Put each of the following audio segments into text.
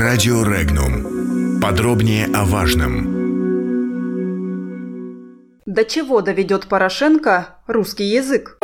Радио Регнум. Подробнее о важном. До чего доведет Порошенко русский язык?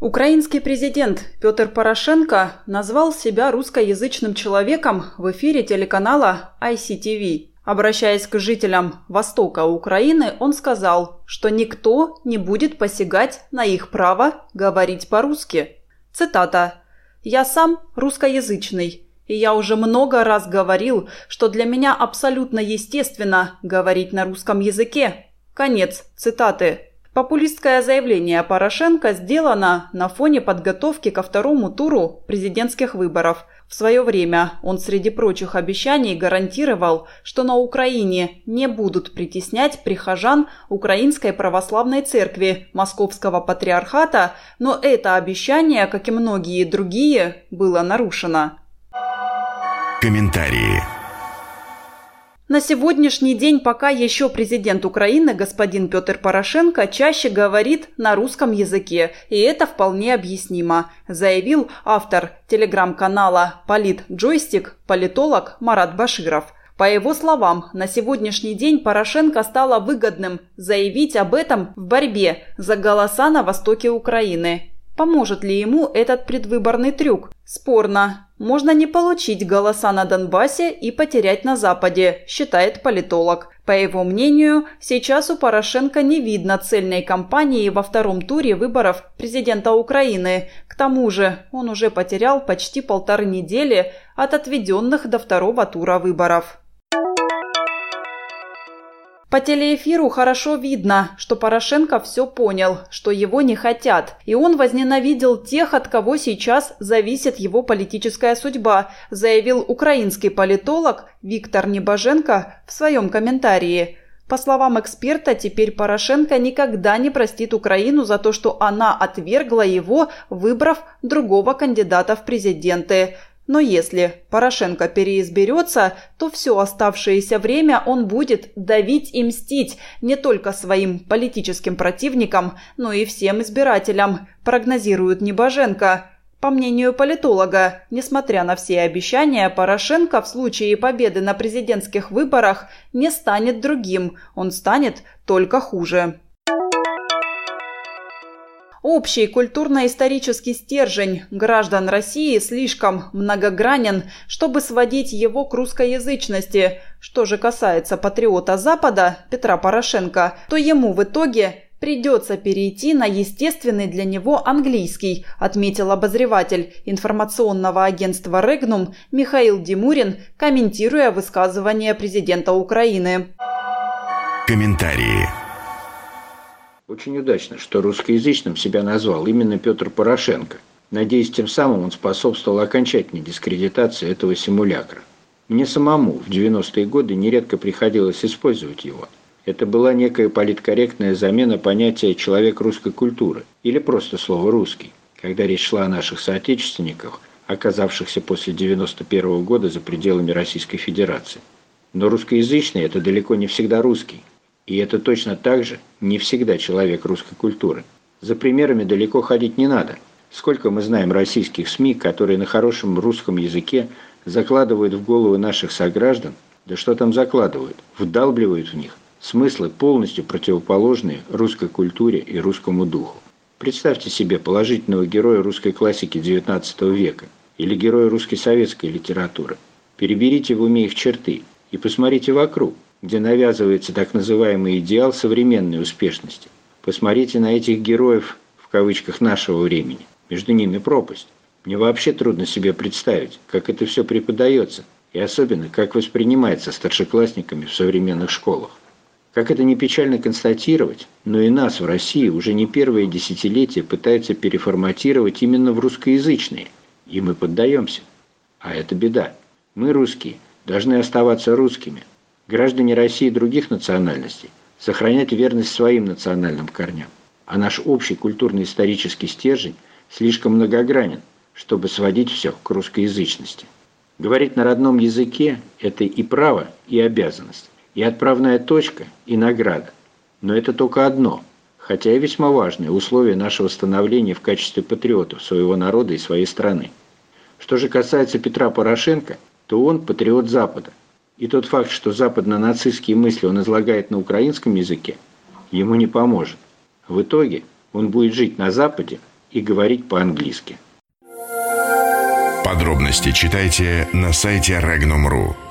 Украинский президент Петр Порошенко назвал себя русскоязычным человеком в эфире телеканала ICTV. Обращаясь к жителям востока Украины, он сказал, что никто не будет посягать на их право говорить по-русски. Цитата. «Я сам русскоязычный, и я уже много раз говорил, что для меня абсолютно естественно говорить на русском языке». Конец цитаты. Популистское заявление Порошенко сделано на фоне подготовки ко второму туру президентских выборов. В свое время он среди прочих обещаний гарантировал, что на Украине не будут притеснять прихожан Украинской Православной Церкви Московского Патриархата, но это обещание, как и многие другие, было нарушено. Комментарии. На сегодняшний день пока еще президент Украины господин Петр Порошенко чаще говорит на русском языке, и это вполне объяснимо, заявил автор телеграм-канала «Полит Джойстик» политолог Марат Баширов. По его словам, на сегодняшний день Порошенко стало выгодным заявить об этом в борьбе за голоса на востоке Украины. Поможет ли ему этот предвыборный трюк? Спорно. Можно не получить голоса на Донбассе и потерять на Западе, считает политолог. По его мнению, сейчас у Порошенко не видно цельной кампании во втором туре выборов президента Украины. К тому же он уже потерял почти полторы недели от отведенных до второго тура выборов. По телеэфиру хорошо видно, что Порошенко все понял, что его не хотят, и он возненавидел тех, от кого сейчас зависит его политическая судьба, заявил украинский политолог Виктор Небоженко в своем комментарии. По словам эксперта, теперь Порошенко никогда не простит Украину за то, что она отвергла его, выбрав другого кандидата в президенты. Но если Порошенко переизберется, то все оставшееся время он будет давить и мстить не только своим политическим противникам, но и всем избирателям, прогнозирует Небоженко. По мнению политолога, несмотря на все обещания, Порошенко в случае победы на президентских выборах не станет другим, он станет только хуже. Общий культурно-исторический стержень граждан России слишком многогранен, чтобы сводить его к русскоязычности. Что же касается патриота Запада Петра Порошенко, то ему в итоге придется перейти на естественный для него английский, отметил обозреватель информационного агентства «Регнум» Михаил Димурин, комментируя высказывание президента Украины. Комментарии. Очень удачно, что русскоязычным себя назвал именно Петр Порошенко. Надеюсь, тем самым он способствовал окончательной дискредитации этого симулякра. Мне самому в 90-е годы нередко приходилось использовать его. Это была некая политкорректная замена понятия «человек русской культуры» или просто слово «русский», когда речь шла о наших соотечественниках, оказавшихся после 91 -го года за пределами Российской Федерации. Но русскоязычный – это далеко не всегда русский. И это точно так же не всегда человек русской культуры. За примерами далеко ходить не надо. Сколько мы знаем российских СМИ, которые на хорошем русском языке закладывают в головы наших сограждан, да что там закладывают, вдалбливают в них смыслы полностью противоположные русской культуре и русскому духу. Представьте себе положительного героя русской классики XIX века или героя русской советской литературы. Переберите в уме их черты и посмотрите вокруг – где навязывается так называемый идеал современной успешности. Посмотрите на этих героев, в кавычках, нашего времени. Между ними пропасть. Мне вообще трудно себе представить, как это все преподается, и особенно, как воспринимается старшеклассниками в современных школах. Как это не печально констатировать, но и нас в России уже не первое десятилетие пытаются переформатировать именно в русскоязычные, и мы поддаемся. А это беда. Мы, русские, должны оставаться русскими, граждане России других национальностей сохранять верность своим национальным корням, а наш общий культурно-исторический стержень слишком многогранен, чтобы сводить все к русскоязычности. Говорить на родном языке – это и право, и обязанность, и отправная точка, и награда. Но это только одно. хотя и весьма важное условие нашего становления в качестве патриотов своего народа и своей страны. Что же касается Петра Порошенко, то он патриот Запада. И тот факт, что западно-нацистские мысли он излагает на украинском языке, ему не поможет. В итоге он будет жить на Западе и говорить по-английски. Подробности читайте на сайте Regnum.ru.